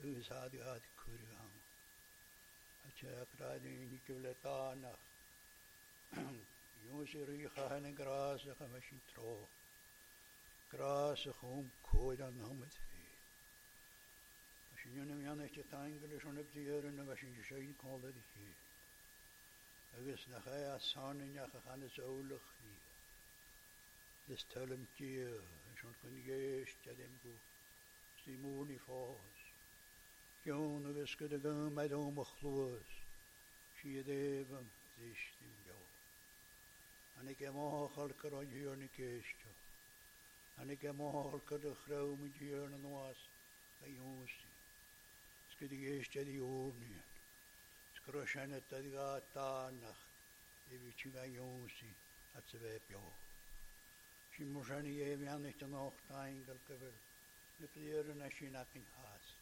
விசாதிகாதி கூறுவாங்க அச்சக்கராதிக்குலத்தான يوسريخان قراسخ مشترو قراسخهم كودن هم تفي. مشن ينم يانك تانجلش ونبتيرن مشن شين كولد دي اگس نخایا سانن یا خانة زولخ دی دستالم کیه شون کنگیش جدم گو سیمونی فاز John og visker det gøm med om og klås. Sier det evem, zist im jo. Han ikke mahal kar on hjørne kjøstjo. Han ikke mahal kar det krav med hjørne nås. Det jonsi. Skal det gjeste det jordnyen. Skrøsjene til det gatanach. Det vil ikke være jonsi at se vep jo. Sin morsjene gjevjane til nått engel kvel. Det blir en av sin akken hast.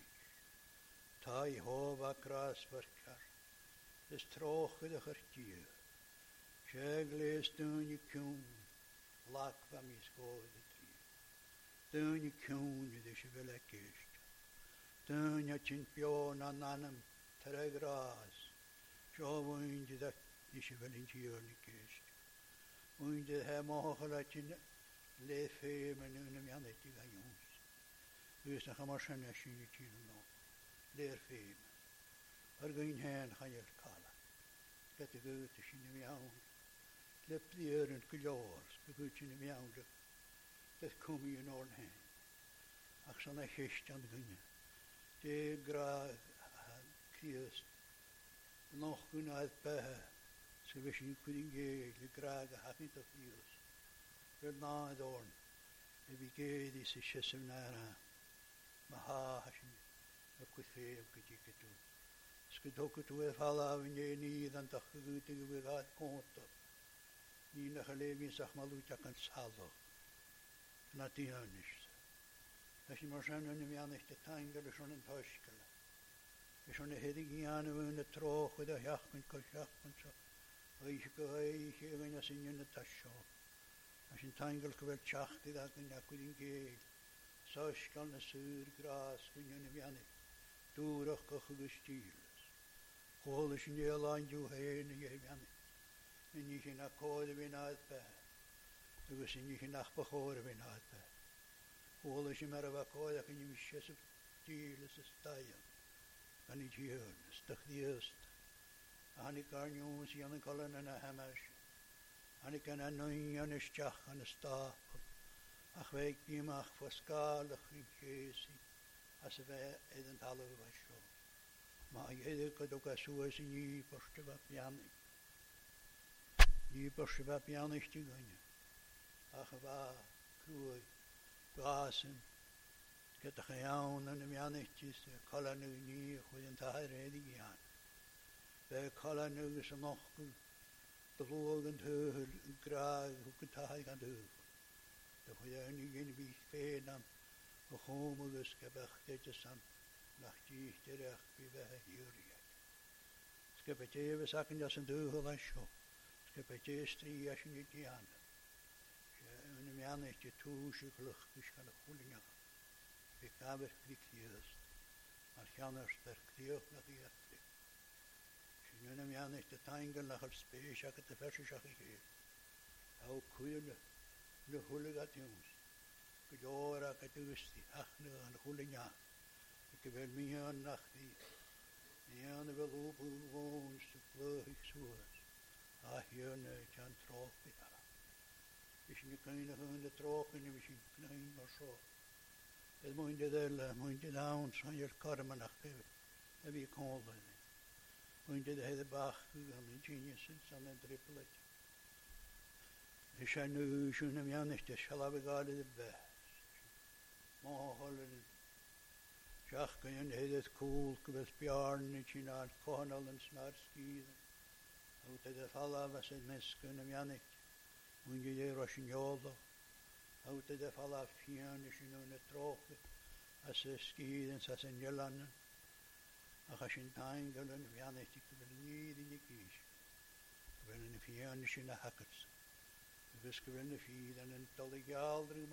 Ta Jehova kras varkar. Is troge de gertie. Shegle is doen je kun. Lak van mis gode tri. Doen je kun de shvela kist. Doen je champion ananam teregras. Jovun de da dişivelin çiyorni kist. Unde hem ohlatin lefemen unum yaneti gayons. Üstü hamaşan yaşını e çiyorum. their fame. Ar gyn hen hanyer cala. Gat y gwyt y sy'n ymlawn. Lep di yr yn gwylior, gwyt yn ymlawn. Deth cwmi yn o'r hen. Ac sa'n eich eistio'n gynnu. De gra cys. Noch gwnaeth behe. Sy'n fysi'n cwydyn geig, le graag a hafnit o ffyrwys. Fyr na dorn. E fi geid i sy'n siesym na Mae ha hafnit akuthi akitikitu skidokutu e fala vinye ni dan takhuti ge ga konto ni na khale mi sahmalu takan salo na tihanish Asi marsan yn ymwy e. anach dy tangol ys o'n ymwysgol. Ys o'n hedig i anaf yn y troch oedd a hiachgwnt gol hiachgwnt so. Rwy'n gyhoedd i yw'n asyn yn y tasio. As yn tangol gyfer tiachdydd ac yn acwyd i'n gael. Sosgol na sŵr gras gwynion ymwy anach dúrach go chugus tílas. Chóla sin é láinú héna dhé bheanna. Na ní sin nach códa bhí náid be. Agus sin ní sin nach ba chóra bhí náid be. Chóla sin mar a bheith códa chu ní sisab tílas is daiam. Gan i tíhörn, stach díosta. A hannig garniún sí anna colan anna hamas. Hannig anna nuin anna steach anna stápam. Ach bheith bímach fo scálach in asbe eden talo basho ma yede kodo kasu asi ni poshtiva pjani ni poshtiva pjani shtigani ahva kuoi gasen getachayaun an mianichtis kolanu ni khoyen tahar edigian ve kolanu sanokhku blogen höhl grag hukta hagan höhl da khoyen ni gen bi fenam Mohomelus gebachtet san nach dich derach bibehe juriet. Skepete we sakken jas en duhel en scho. Skepete stri jas en dit jan. En me an ik je tuusje gluk is kan de hulinga. Ik heb er klik jeus. Maar janers der kriok na die het. Sin en me an ik de tangel na het spees ak de verse schach ik. Au kuine de huliga tuus. Pidora katusti, ahnu an hulinya. Kibel mihan nachti. Nihan vel ubu vons tu plöhik suas. Ahjörne chan trofi ha. Ish ni kaina hunde trofi ni vishin knain marso. Ed moinde della, moinde daun san yer karma nachti. Evi kolani. Moinde de hede bach, am ingenious in some triplet. Isha nu shunam yanishte shalabi gali de beh. Máholin Seach go an héad cúl go bheits bearn ní sin an chohanal an snar scían. Aút a falla bheits an miscun am ianic, mún go dhéir sin jóla. Aút a falla fian is sin na trocha a sa scían sa san jelanna. A cha sin tain gan an ianic go bheits níd i gís. Go bheits an fian sin a hackers. Go bheits go bheits na fian an dolig aldrú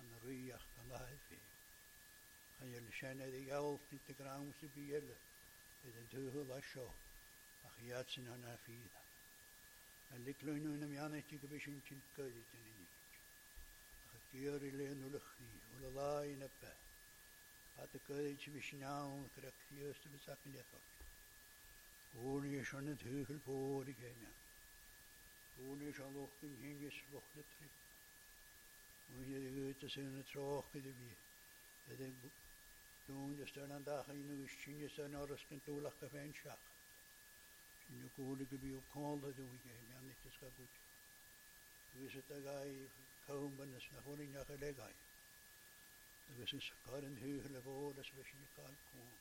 an rúach an a fi. A dhéir senne i gáiltí de gram sa bíile i an túú lei seo a chiad sin an a fída. An liluú na meanatí go bhí sin sin coide in inní. A chutíir i léonú le chií ó le láin na pe. A de coid si bhí sin ná yn a chiústa bes a lefa. Únaí sena thuúil póir i chéine. Únaí se lochtin hingus lochna tripa. Mwyd i gwyt a sy'n y troch gyda fi. Ydy dwi'n ystyn yn dach yn yw ysyn i sy'n o'r ysgyn dŵlach gyda fe'n siach. Sy'n yw gwrdd gyda fi o col ydw i gael, mi'n nid ysga gwyd. Gwys yda gai cawn bynnys na hwn i'n iach y legau. Gwys yn sgar yn hwyr le fod as fes i'n cael cwn.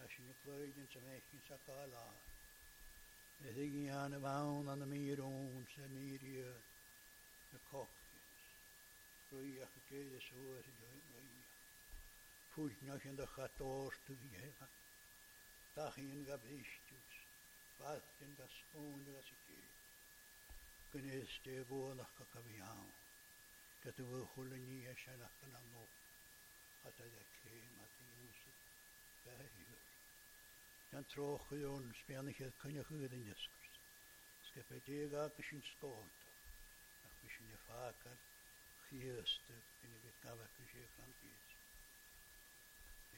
A sy'n yw gwrdd yn sy'n eich yn sa'n cael a. Ydy gyn yn y fawn an y mir o'n sy'n mir i'r coch. Rwyach gyd ys hwyr i ddweud rwyach. Pwysnioch yn dych ator dwi'n hef. Dach i'n gaf eistws. Fath yn gaf sbwn yn gaf gyd. Gynnes te fôn ach gaf am iawn. Gydw fy chwle ni eisiau ach gan amno. A da da cem a di wsyd. Da hwyr. Gan troch i o'n sbianach i'r cynnwch i'r unisgwrs. Sgepedig ag ysyn sgod. Ach ysyn y ffagart. fiesta beni beknava köşeye kan fiesta.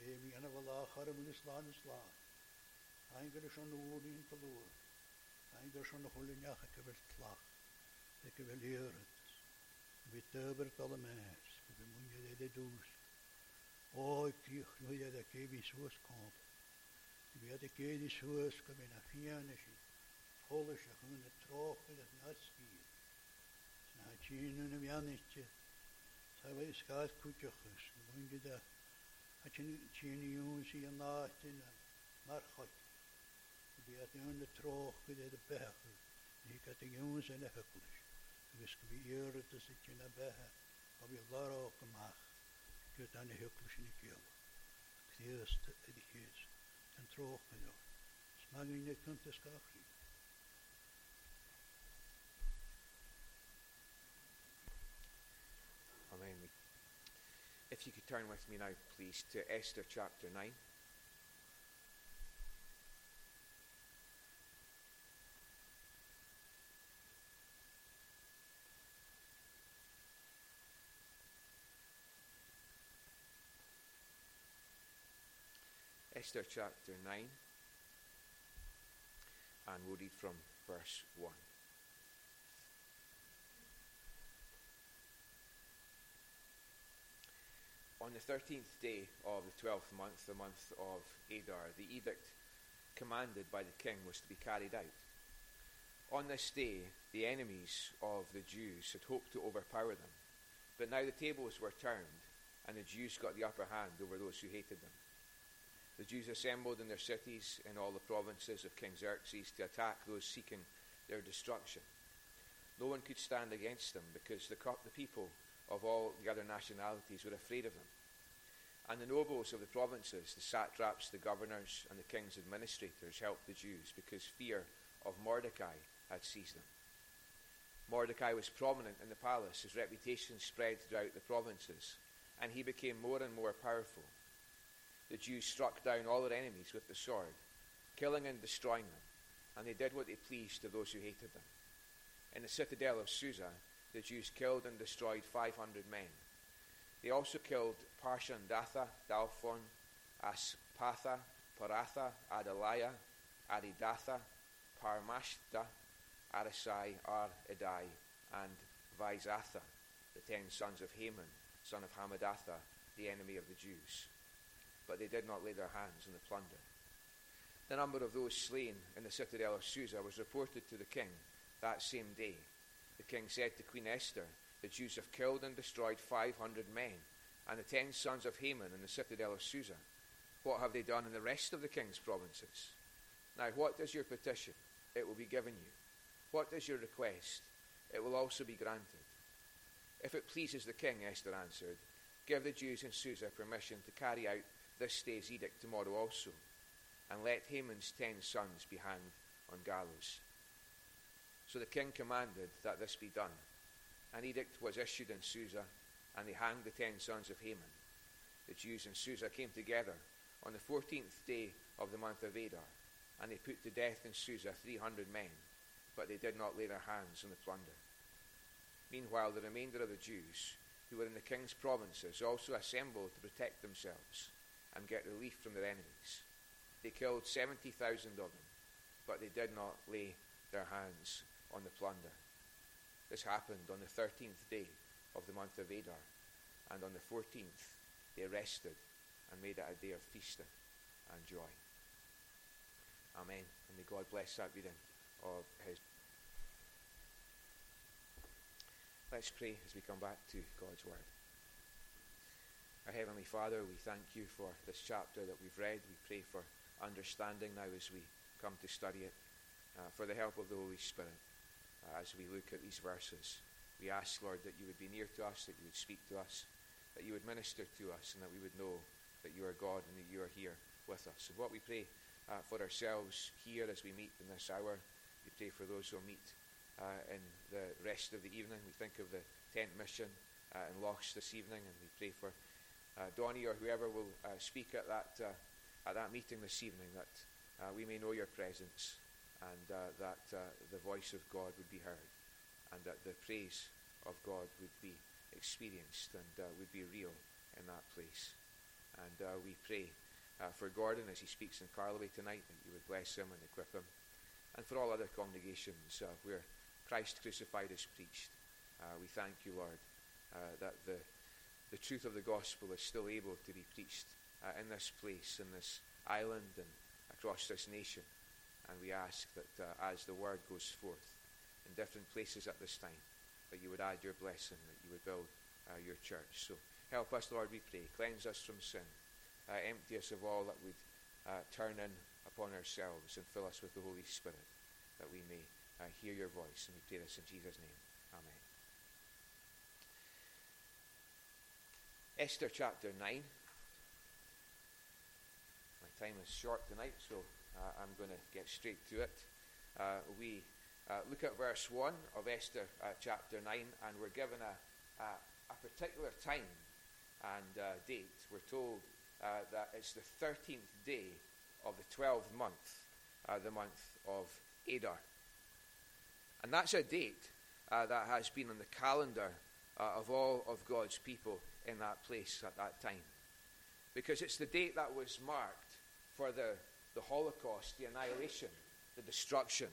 Evi yana valla harımın ıslan ıslan. Aynı göre şonu uğrayın tılur. Aynı göre şonu hulun yakı kıvır tlak. Ve kıvır yörüt. Ve tövür talamaz. Ve münye de durs. Oy kih nüye de kebi suas komp. Ve de kebi suas kıvır afiyanı şey. de hını troğ het nasbir. Значи, ну, не вяничте. Tava iskaat kutjochus. Mun gida. Achin chini yunsi yanahtina. Marchot. Biat yun de troch gida de behu. Nikat yuns en ehakulish. Vis kvi yer de sitina beha. Abi laro kamach. Kutan ehakulish ni kiel. Ktiest edikis. En troch gida. Smagin ne kuntes kafri. If you could turn with me now, please, to Esther chapter 9. Esther chapter 9, and we'll read from verse 1. On the thirteenth day of the twelfth month, the month of Adar, the edict commanded by the king was to be carried out. On this day, the enemies of the Jews had hoped to overpower them, but now the tables were turned, and the Jews got the upper hand over those who hated them. The Jews assembled in their cities in all the provinces of King Xerxes to attack those seeking their destruction. No one could stand against them because the people of all the other nationalities were afraid of them. And the nobles of the provinces, the satraps, the governors, and the king's administrators helped the Jews because fear of Mordecai had seized them. Mordecai was prominent in the palace, his reputation spread throughout the provinces, and he became more and more powerful. The Jews struck down all their enemies with the sword, killing and destroying them, and they did what they pleased to those who hated them. In the citadel of Susa, the Jews killed and destroyed 500 men. They also killed Parshandatha, Dalphon, Aspatha, Paratha, Adalia, Aridatha, Parmashta, Arisai, Ar Edai, and Vaizatha, the ten sons of Haman, son of Hammedatha, the enemy of the Jews. But they did not lay their hands on the plunder. The number of those slain in the citadel of Susa was reported to the king that same day. The king said to Queen Esther, The Jews have killed and destroyed 500 men, and the ten sons of Haman in the citadel of Susa. What have they done in the rest of the king's provinces? Now, what is your petition? It will be given you. What is your request? It will also be granted. If it pleases the king, Esther answered, give the Jews in Susa permission to carry out this day's edict tomorrow also, and let Haman's ten sons be hanged on gallows. So the king commanded that this be done. An edict was issued in Susa, and they hanged the ten sons of Haman. The Jews in Susa came together on the fourteenth day of the month of Adar, and they put to death in Susa three hundred men, but they did not lay their hands on the plunder. Meanwhile, the remainder of the Jews who were in the king's provinces also assembled to protect themselves and get relief from their enemies. They killed 70,000 of them, but they did not lay their hands on the plunder. This happened on the 13th day of the month of Adar, and on the 14th they rested and made it a day of feasting and joy. Amen. And may God bless that reading of his. Let's pray as we come back to God's Word. Our Heavenly Father, we thank you for this chapter that we've read. We pray for understanding now as we come to study it, uh, for the help of the Holy Spirit uh, as we look at these verses. We ask, Lord, that you would be near to us, that you would speak to us, that you would minister to us, and that we would know that you are God and that you are here with us. And what we pray uh, for ourselves here as we meet in this hour, we pray for those who will meet uh, in the rest of the evening. We think of the tent mission uh, in Loch this evening, and we pray for uh, Donnie or whoever will uh, speak at that uh, at that meeting this evening that uh, we may know your presence and that the voice of God would be heard, and that the praise of God would be experienced and would be real in that place. And uh, we pray uh, for Gordon as he speaks in Carloway tonight, that you would bless him and equip him. And for all other congregations uh, where Christ crucified is preached, uh, we thank you, Lord, uh, that the, the truth of the gospel is still able to be preached uh, in this place, in this island, and across this nation. And we ask that as the word goes forth in different places at this time, that you would add your blessing, that you would build your church. So Help us, Lord, we pray. Cleanse us from sin. Uh, empty us of all that would uh, turn in upon ourselves and fill us with the Holy Spirit that we may uh, hear your voice. And we pray this in Jesus' name. Amen. Esther chapter 9. My time is short tonight, so uh, I'm going to get straight to it. Uh, we uh, look at verse 1 of Esther chapter 9, and we're given a, a, a particular time and uh, date, we're told uh, that it's the 13th day of the 12th month, uh, the month of Adar. And that's a date uh, that has been on the calendar uh, of all of God's people in that place at that time. Because it's the date that was marked for the, the Holocaust, the annihilation, the destruction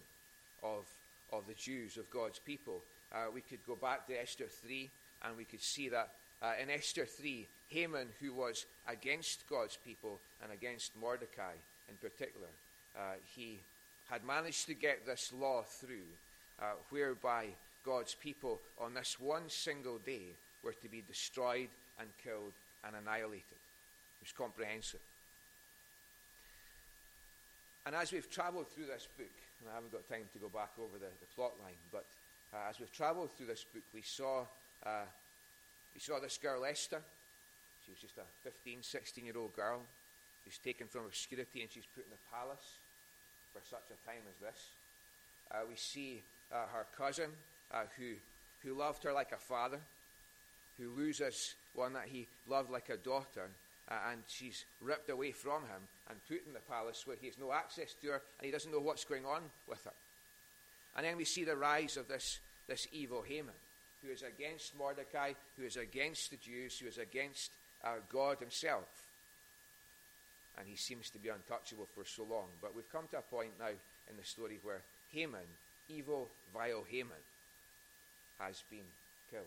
of, of the Jews, of God's people. Uh, we could go back to Esther 3 and we could see that uh, in Esther 3, Haman, who was against God's people and against Mordecai in particular, uh, he had managed to get this law through uh, whereby God's people on this one single day were to be destroyed and killed and annihilated. It was comprehensive. And as we've travelled through this book, and I haven't got time to go back over the, the plot line, but uh, as we've travelled through this book, we saw uh, we saw this girl, Esther. She was just a 15, 16 year old girl who's taken from obscurity and she's put in the palace for such a time as this. Uh, we see uh, her cousin uh, who, who loved her like a father, who loses one that he loved like a daughter, and she's ripped away from him and put in the palace where he has no access to her and he doesn't know what's going on with her. And then we see the rise of this, this evil Haman who is against Mordecai, who is against the Jews, who is against uh, God himself. And he seems to be untouchable for so long. But we've come to a point now in the story where Haman, evil, vile Haman, has been killed.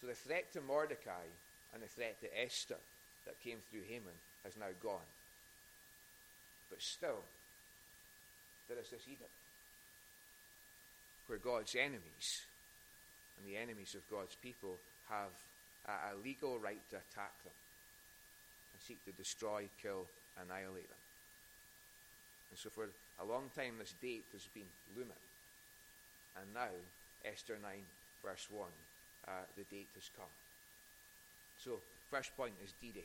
So the threat to Mordecai and the threat to Esther that came through Haman has now gone. But still, there is this edict where God's enemies and the enemies of God's people have a, a legal right to attack them and seek to destroy, kill, annihilate them. And so for a long time this date has been looming. And now, Esther 9, verse 1, uh, the date has come. So, first point is D-Day.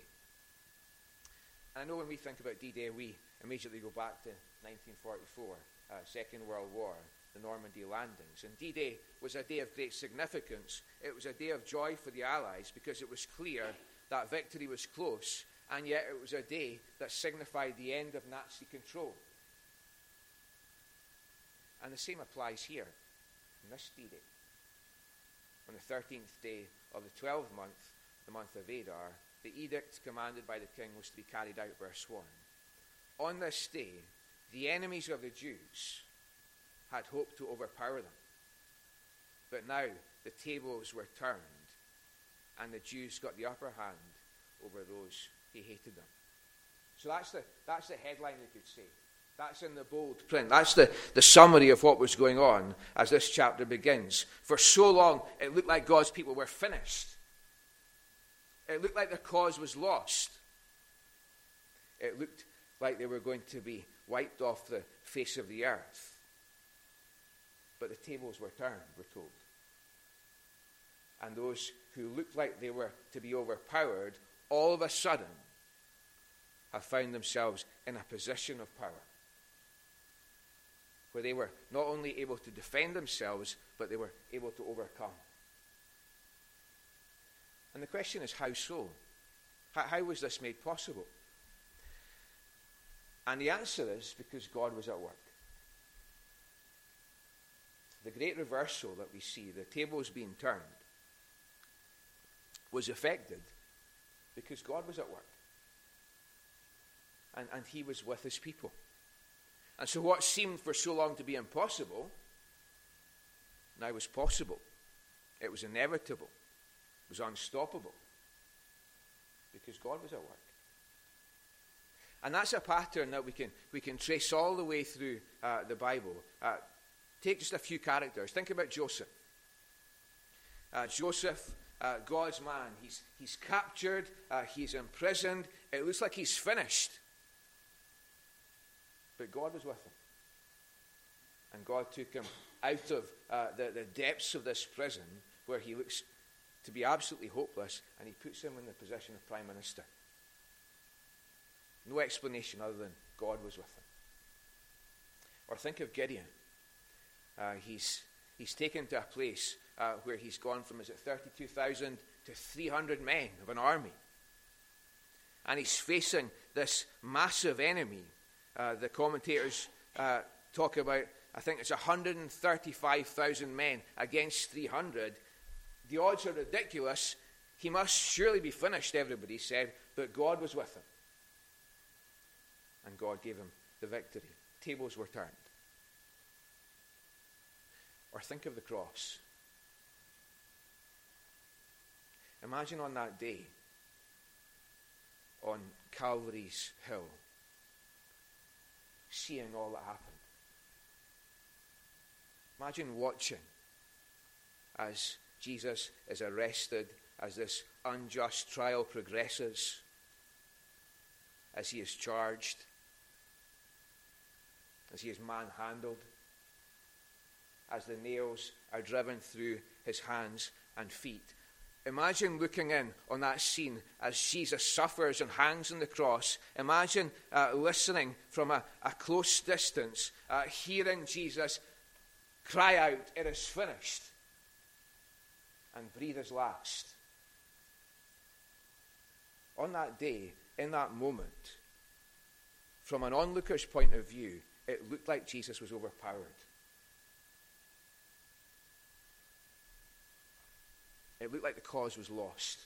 And I know when we think about D-Day, we immediately go back to 1944, uh, Second World War, the Normandy landings. And D Day was a day of great significance. It was a day of joy for the Allies because it was clear that victory was close, and yet it was a day that signified the end of Nazi control. And the same applies here, on this D Day. On the 13th day of the 12th month, the month of Adar, the edict commanded by the king was to be carried out, verse 1. On this day, the enemies of the Jews had hoped to overpower them. But now the tables were turned, and the Jews got the upper hand over those who hated them. So that's the, that's the headline, you could say. That's in the bold print. That's the, the summary of what was going on as this chapter begins. For so long, it looked like God's people were finished. It looked like the cause was lost. It looked like they were going to be wiped off the face of the earth. But the tables were turned, we're told. And those who looked like they were to be overpowered, all of a sudden, have found themselves in a position of power. Where they were not only able to defend themselves, but they were able to overcome. And the question is, how so? How, how was this made possible? And the answer is because God was at work the great reversal that we see, the tables being turned, was effected because God was at work. And, and He was with His people. And so what seemed for so long to be impossible now was possible. It was inevitable. Was unstoppable. Because God was at work. And that's a pattern that we can, we can trace all the way through uh, the Bible. Uh, Take just a few characters. Think about Joseph. Uh, Joseph, uh, God's man, he's, he's captured, uh, he's imprisoned. It looks like he's finished. But God was with him. And God took him out of uh, the, the depths of this prison where he looks to be absolutely hopeless, and he puts him in the position of prime minister. No explanation other than God was with him. Or think of Gideon. Uh, he's, he's taken to a place uh, where he's gone from, is it 32,000 to 300 men of an army. And he's facing this massive enemy. Uh, the commentators uh, talk about, I think it's 135,000 men against 300. The odds are ridiculous. He must surely be finished, everybody said, but God was with him. And God gave him the victory. Tables were turned. Or think of the cross. Imagine on that day, on Calvary's Hill, seeing all that happened. Imagine watching as Jesus is arrested, as this unjust trial progresses, as he is charged, as he is manhandled as the nails are driven through his hands and feet. Imagine looking in on that scene as Jesus suffers and hangs on the cross. Imagine uh, listening from a, a close distance, uh, hearing Jesus cry out, It is finished, and breathe his last. On that day, in that moment, from an onlooker's point of view, it looked like Jesus was overpowered. It looked like the cause was lost.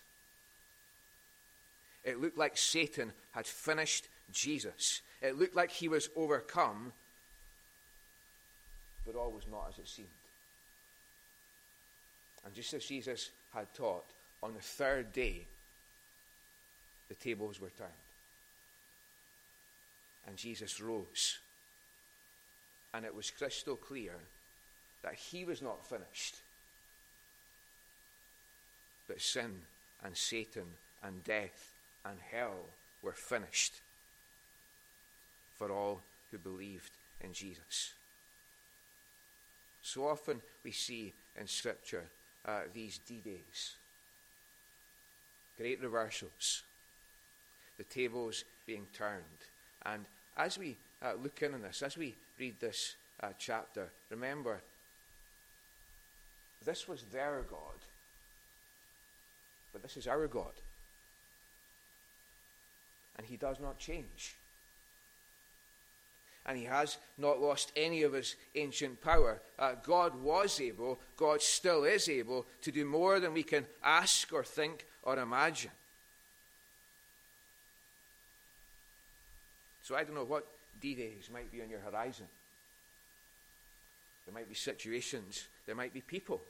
It looked like Satan had finished Jesus. It looked like he was overcome, but all was not as it seemed. And just as Jesus had taught, on the third day, the tables were turned. And Jesus rose. And it was crystal clear that he was not finished. But sin and Satan and death and hell were finished for all who believed in Jesus. So often we see in Scripture uh, these D days, great reversals, the tables being turned. And as we uh, look in on this, as we read this uh, chapter, remember this was their God, but this is our God. And He does not change and he has not lost any of his ancient power. Uh, God was able, God still is able to do more than we can ask or think or imagine. So I don't know what D days might be on your horizon. There might be situations, there might be people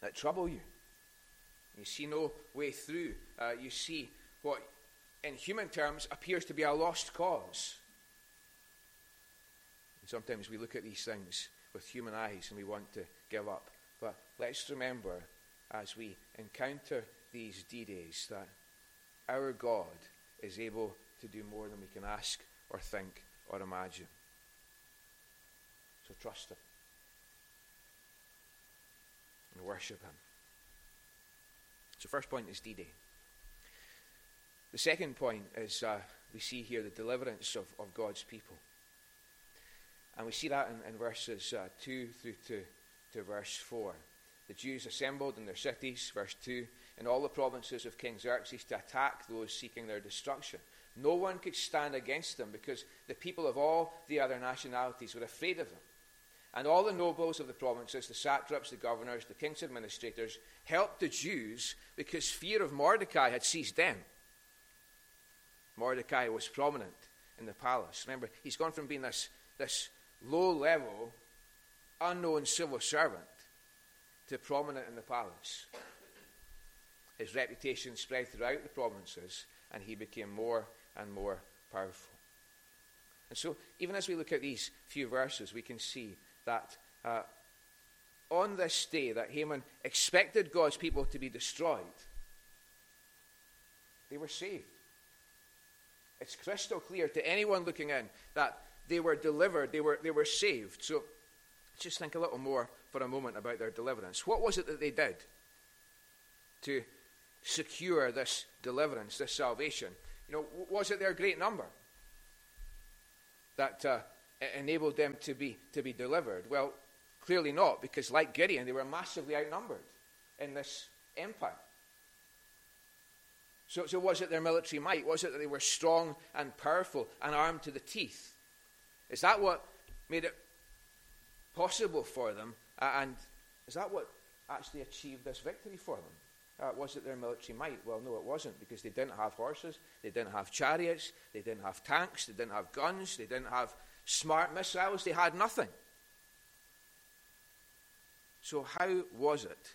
that trouble you. You see no way through. Uh, you see what in human terms, appears to be a lost cause. And sometimes we look at these things with human eyes and we want to give up. But let's remember as we encounter these D days that our God is able to do more than we can ask or think or imagine. So trust Him and worship Him. So, first point is D Day. The second point is uh, we see here the deliverance of, of God's people. And we see that in, in verses uh, 2 through to, to verse 4. The Jews assembled in their cities, verse 2, in all the provinces of King Xerxes to attack those seeking their destruction. No one could stand against them because the people of all the other nationalities were afraid of them. And all the nobles of the provinces, the satraps, the governors, the king's administrators, helped the Jews because fear of Mordecai had seized them. Mordecai was prominent in the palace. Remember, he's gone from being this, this low level, unknown civil servant to prominent in the palace. His reputation spread throughout the provinces, and he became more and more powerful. And so, even as we look at these few verses, we can see that uh, on this day that Haman expected God's people to be destroyed, they were saved. It's crystal clear to anyone looking in that they were delivered, they were, they were saved. So just think a little more for a moment about their deliverance. What was it that they did to secure this deliverance, this salvation? You know, was it their great number that uh, enabled them to be, to be delivered? Well, clearly not, because like Gideon, they were massively outnumbered in this empire. So, so was it their military might? Was it that they were strong and powerful and armed to the teeth? Is that what made it possible for them? And is that what actually achieved this victory for them? Uh, was it their military might? Well, no, it wasn't, because they didn't have horses, they didn't have chariots, they didn't have tanks, they didn't have guns, they didn't have smart missiles, they had nothing. So, how was it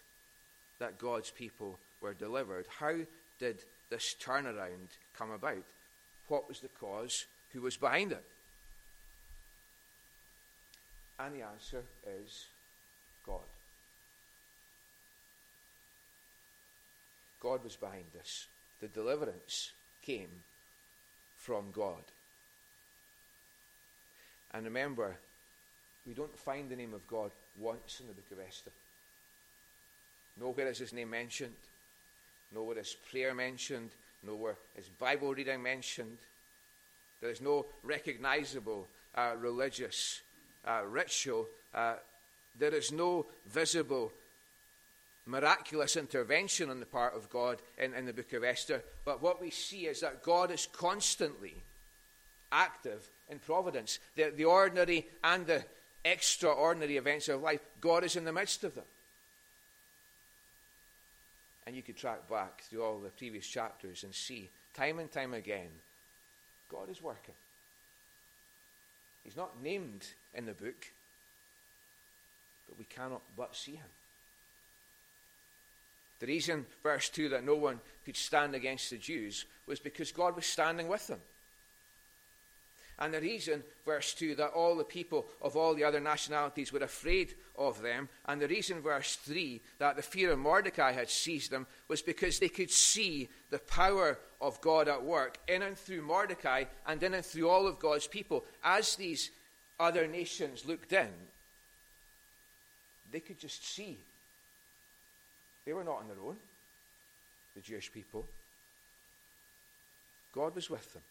that God's people were delivered? How did this turnaround come about? What was the cause? Who was behind it? And the answer is God. God was behind this. The deliverance came from God. And remember, we don't find the name of God once in the book of Esther. Nowhere is his name mentioned. Nowhere is prayer mentioned. Nowhere is Bible reading mentioned. There is no recognizable uh, religious uh, ritual. Uh, there is no visible miraculous intervention on the part of God in, in the book of Esther. But what we see is that God is constantly active in providence. The, the ordinary and the extraordinary events of life, God is in the midst of them. And you could track back through all the previous chapters and see, time and time again, God is working. He's not named in the book, but we cannot but see him. The reason, verse 2, that no one could stand against the Jews was because God was standing with them. And the reason, verse 2, that all the people of all the other nationalities were afraid of them, and the reason, verse 3, that the fear of Mordecai had seized them, was because they could see the power of God at work in and through Mordecai and in and through all of God's people. As these other nations looked in, they could just see. They were not on their own, the Jewish people. God was with them.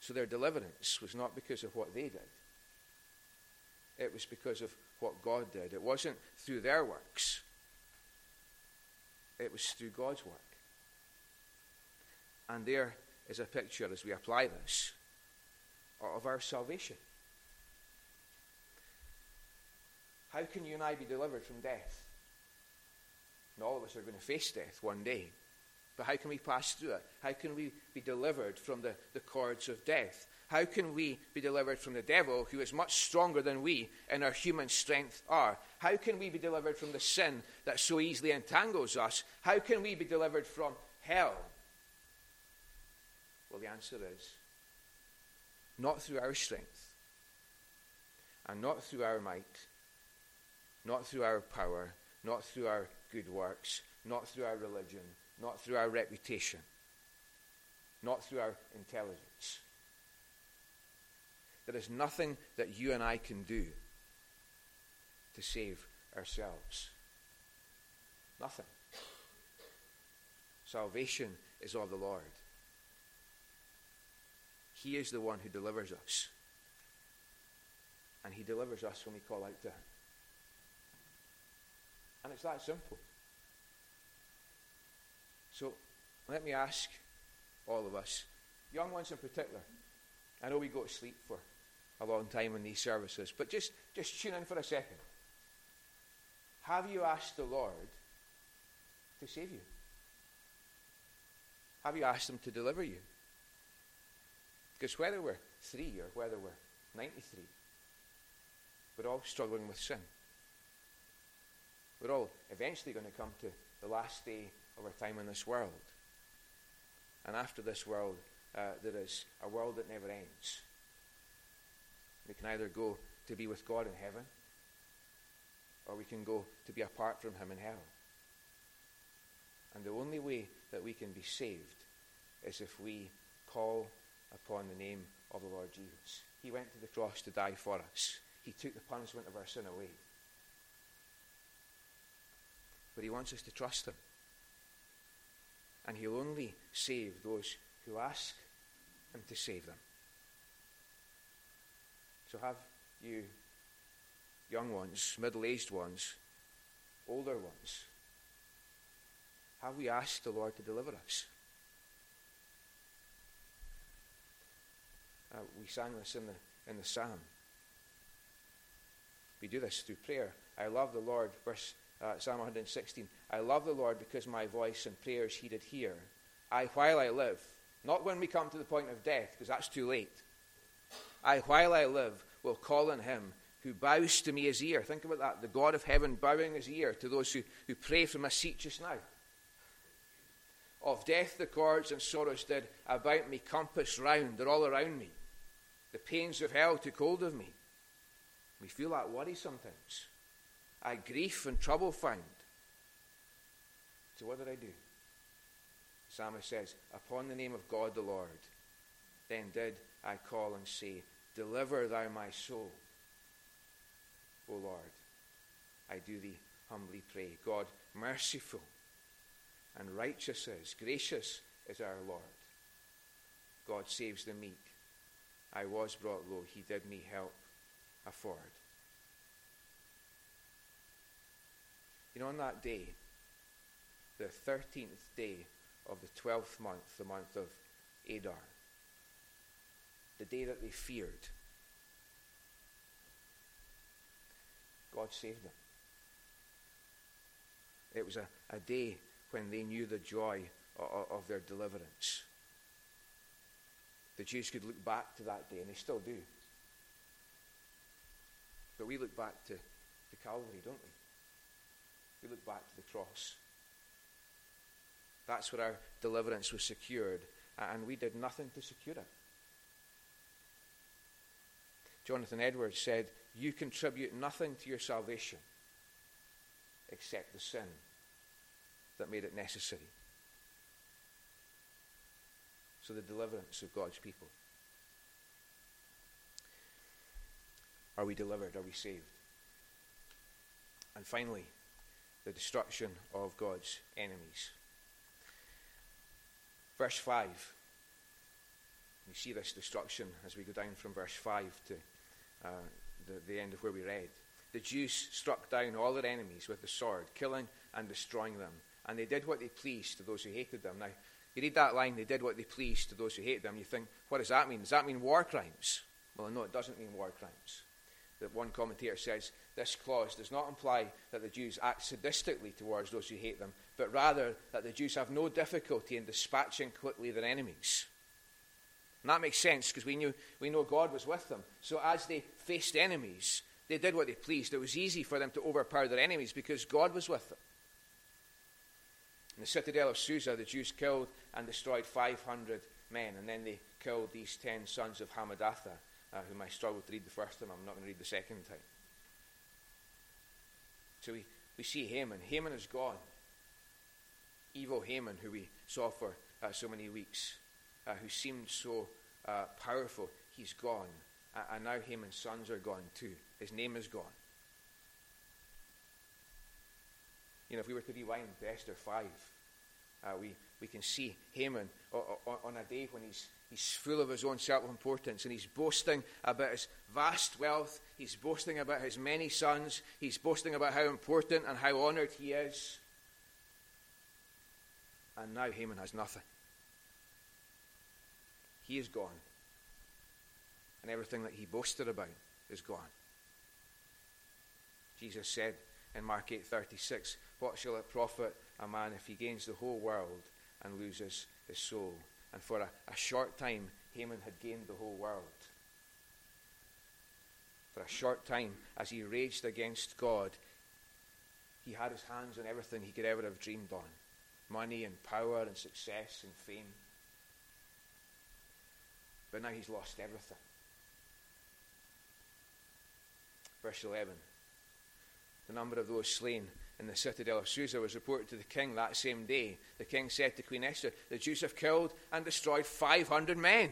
So their deliverance was not because of what they did, it was because of what God did. It wasn't through their works, it was through God's work. And there is a picture, as we apply this, of our salvation. How can you and I be delivered from death? And all of us are going to face death one day. But how can we pass through it? How can we be delivered from the, the cords of death? How can we be delivered from the devil, who is much stronger than we in our human strength are? How can we be delivered from the sin that so easily entangles us? How can we be delivered from hell? Well, the answer is not through our strength, and not through our might, not through our power, not through our good works, not through our religion, not through our reputation, not through our intelligence. There is nothing that you and I can do to save ourselves. Nothing. Salvation is of the Lord. He is the one who delivers us. And He delivers us when we call out to Him. And it's that simple. So let me ask all of us, young ones in particular, I know we go to sleep for a long time in these services, but just, just tune in for a second. Have you asked the Lord to save you? Have you asked Him to deliver you? Because whether we're three or whether we're 93, we're all struggling with sin. We're all eventually going to come to the last day of our time in this world. And after this world, uh, there is a world that never ends. We can either go to be with God in heaven, or we can go to be apart from Him in hell. And the only way that we can be saved is if we call upon the name of the Lord Jesus. He went to the cross to die for us. He took the punishment of our sin away. But He wants us to trust Him and he'll only save those who ask him to save them. So have you, young ones, middle aged ones, older ones, have we asked the Lord to deliver us? Uh, we sang this in the, in the psalm. We do this through prayer. I love the Lord, verse uh, Psalm 116. I love the Lord because my voice and prayers he did hear. I, while I live, not when we come to the point of death, because that's too late. I, while I live, will call on him who bows to me his ear. Think about that. The God of heaven bowing his ear to those who, who pray from a seat just now. Of death the cords and sorrows did about me compass round. They're all around me. The pains of hell took hold of me. We feel that worry sometimes. I grief and trouble find. So what did I do? Psalmist says, Upon the name of God the Lord, then did I call and say, Deliver thou my soul. O Lord, I do thee humbly pray. God, merciful and righteous is, gracious is our Lord. God saves the meek. I was brought low, he did me help afford. You know, on that day, the 13th day of the 12th month, the month of Adar, the day that they feared, God saved them. It was a, a day when they knew the joy of, of their deliverance. The Jews could look back to that day, and they still do. But we look back to, to Calvary, don't we? We look back to the cross. That's where our deliverance was secured, and we did nothing to secure it. Jonathan Edwards said, You contribute nothing to your salvation except the sin that made it necessary. So, the deliverance of God's people. Are we delivered? Are we saved? And finally, the destruction of God's enemies. Verse 5. We see this destruction as we go down from verse 5 to uh, the, the end of where we read. The Jews struck down all their enemies with the sword, killing and destroying them. And they did what they pleased to those who hated them. Now, you read that line, they did what they pleased to those who hated them. You think, what does that mean? Does that mean war crimes? Well, no, it doesn't mean war crimes. That one commentator says this clause does not imply that the Jews act sadistically towards those who hate them, but rather that the Jews have no difficulty in dispatching quickly their enemies. And that makes sense because we, knew, we know God was with them. So as they faced enemies, they did what they pleased. It was easy for them to overpower their enemies because God was with them. In the citadel of Susa, the Jews killed and destroyed 500 men, and then they killed these 10 sons of Hammedatha, uh, whom I struggled to read the first time. I'm not going to read the second time. So we, we see Haman. Haman is gone. Evil Haman, who we saw for uh, so many weeks uh, who seemed so uh, powerful, he's gone. And now Haman's sons are gone too. His name is gone. You know, if we were to rewind to Esther 5, uh, we, we can see Haman on a day when he's, he's full of his own self importance and he's boasting about his vast wealth, he's boasting about his many sons, he's boasting about how important and how honored he is. And now Haman has nothing. He is gone. And everything that he boasted about is gone. Jesus said in Mark 8:36, "What shall it profit a man if he gains the whole world and loses his soul?" And for a, a short time, Haman had gained the whole world. For a short time, as he raged against God, he had his hands on everything he could ever have dreamed on money and power and success and fame. But now he's lost everything. Verse 11. The number of those slain in the citadel of Susa was reported to the king that same day. The king said to Queen Esther, The Jews have killed and destroyed 500 men.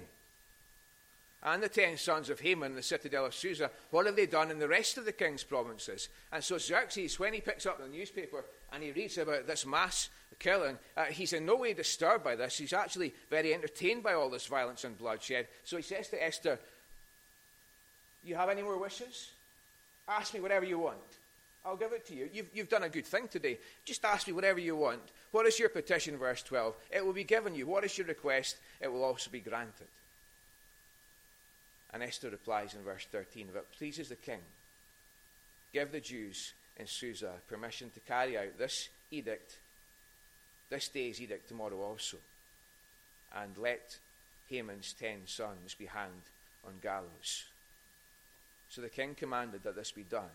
And the ten sons of Haman in the citadel of Susa, what have they done in the rest of the king's provinces? And so Xerxes, when he picks up the newspaper and he reads about this mass killing, uh, he's in no way disturbed by this. He's actually very entertained by all this violence and bloodshed. So he says to Esther, You have any more wishes? Ask me whatever you want. I'll give it to you. You've, you've done a good thing today. Just ask me whatever you want. What is your petition, verse 12? It will be given you. What is your request? It will also be granted. And Esther replies in verse 13 If it pleases the king, give the Jews in Susa permission to carry out this edict this day's edict tomorrow also. And let Haman's ten sons be hanged on gallows. So the king commanded that this be done.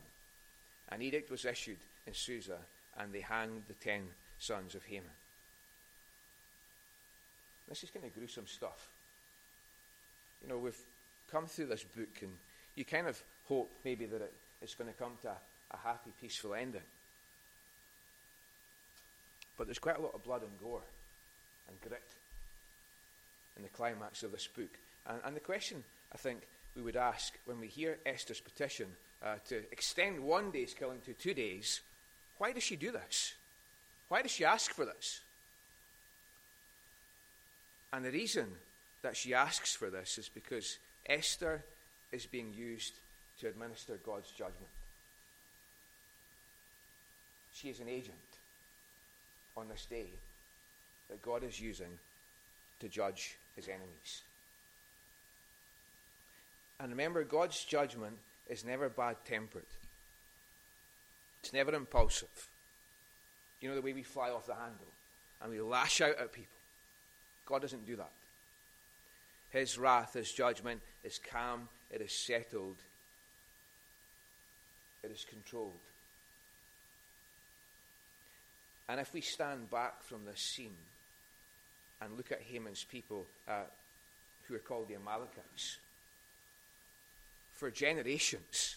An edict was issued in Susa, and they hanged the ten sons of Haman. This is kind of gruesome stuff. You know, we've come through this book, and you kind of hope maybe that it, it's going to come to a, a happy, peaceful ending. But there's quite a lot of blood and gore and grit in the climax of this book. And, and the question I think we would ask when we hear Esther's petition uh, to extend one day's killing to two days why does she do this? Why does she ask for this? And the reason that she asks for this is because Esther is being used to administer God's judgment. She is an agent on this day that God is using to judge his enemies. And remember, God's judgment is never bad tempered, it's never impulsive. You know the way we fly off the handle and we lash out at people. God doesn't do that. His wrath, his judgment is calm, it is settled, it is controlled. And if we stand back from this scene and look at Haman's people, uh, who are called the Amalekites, for generations,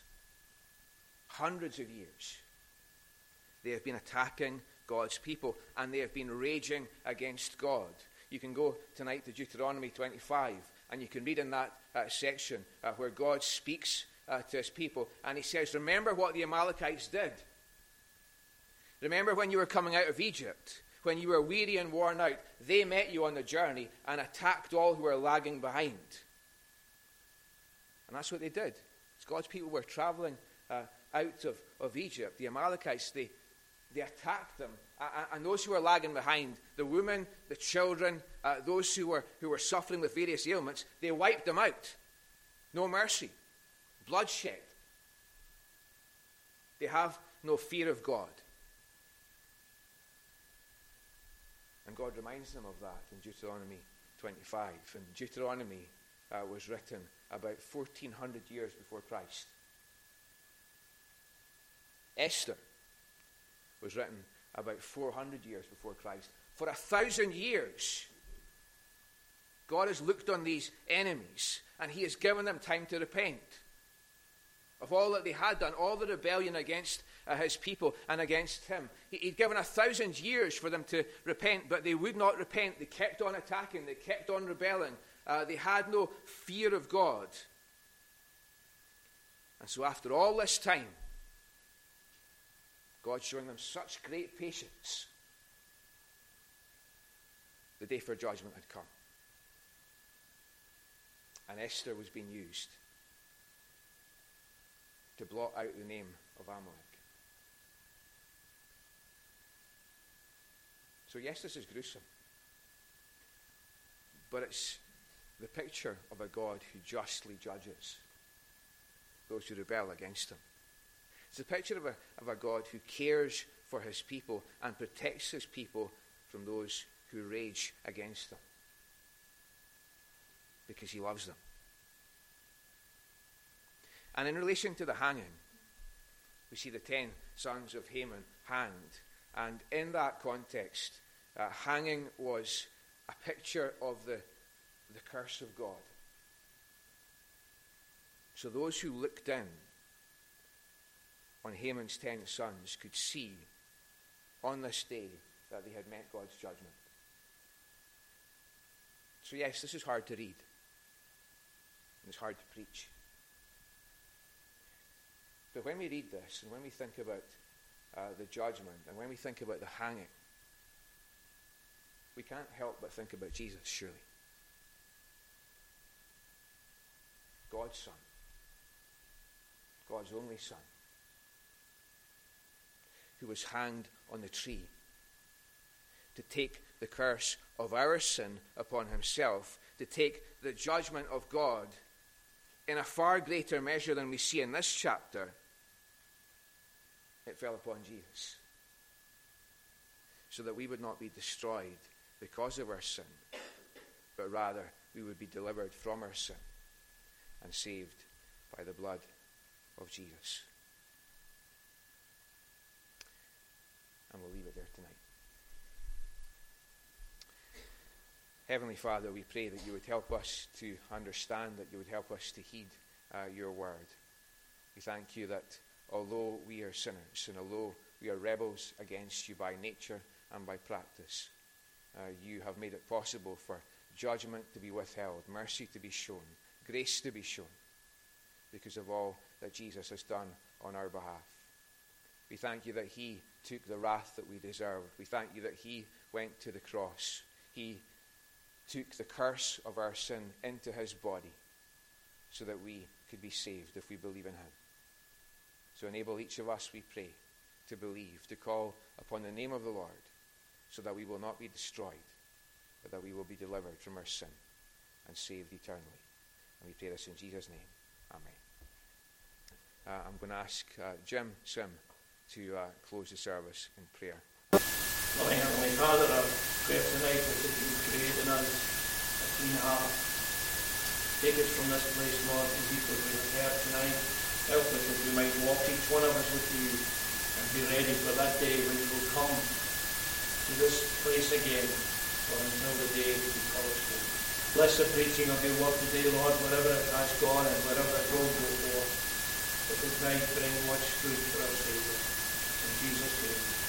hundreds of years, they have been attacking God's people and they have been raging against God. You can go tonight to Deuteronomy 25 and you can read in that uh, section uh, where God speaks uh, to his people and he says, Remember what the Amalekites did. Remember when you were coming out of Egypt, when you were weary and worn out, they met you on the journey and attacked all who were lagging behind. And that's what they did. As God's people were traveling uh, out of, of Egypt, the Amalekites, they, they attacked them. And those who were lagging behind, the women, the children, uh, those who were, who were suffering with various ailments, they wiped them out. No mercy. Bloodshed. They have no fear of God. And God reminds them of that in Deuteronomy 25. And Deuteronomy uh, was written about 1400 years before Christ. Esther was written about 400 years before Christ. For a thousand years, God has looked on these enemies and He has given them time to repent of all that they had done, all the rebellion against uh, His people and against Him. He, he'd given a thousand years for them to repent, but they would not repent. They kept on attacking, they kept on rebelling. Uh, they had no fear of God. And so, after all this time, God showing them such great patience, the day for judgment had come. And Esther was being used to blot out the name of Amalek. So, yes, this is gruesome. But it's the picture of a God who justly judges those who rebel against him. It's a picture of a, of a God who cares for his people and protects his people from those who rage against them because he loves them. And in relation to the hanging, we see the ten sons of Haman hanged. And in that context, uh, hanging was a picture of the, the curse of God. So those who looked in on Haman's ten sons could see on this day that they had met God's judgment. So, yes, this is hard to read. And it's hard to preach. But when we read this and when we think about uh, the judgment and when we think about the hanging, we can't help but think about Jesus, surely. God's Son. God's only Son. Who was hanged on the tree to take the curse of our sin upon himself, to take the judgment of God in a far greater measure than we see in this chapter it fell upon Jesus. So that we would not be destroyed because of our sin, but rather we would be delivered from our sin and saved by the blood of Jesus. And we'll leave it there tonight. Heavenly Father, we pray that you would help us to understand, that you would help us to heed uh, your word. We thank you that although we are sinners and although we are rebels against you by nature and by practice, uh, you have made it possible for judgment to be withheld, mercy to be shown, grace to be shown, because of all that Jesus has done on our behalf. We thank you that he took the wrath that we deserved. We thank you that he went to the cross. He took the curse of our sin into his body so that we could be saved if we believe in him. So enable each of us, we pray, to believe, to call upon the name of the Lord, so that we will not be destroyed, but that we will be delivered from our sin and saved eternally. We pray this in Jesus' name. Amen. Uh, I'm going to ask uh, Jim Sim to uh, close the service in prayer. Loving Heavenly Father, I pray tonight that you create in us a clean heart. Take us from this place, Lord, to what we have heard tonight. Help us that we might walk each one of us with you and be ready for that day when you will come to this place again, or until the day that you call us home. Bless the preaching of your word today, Lord, wherever it has gone and wherever it will go forth, it might bring much fruit for our Saviour. In Jesus' name.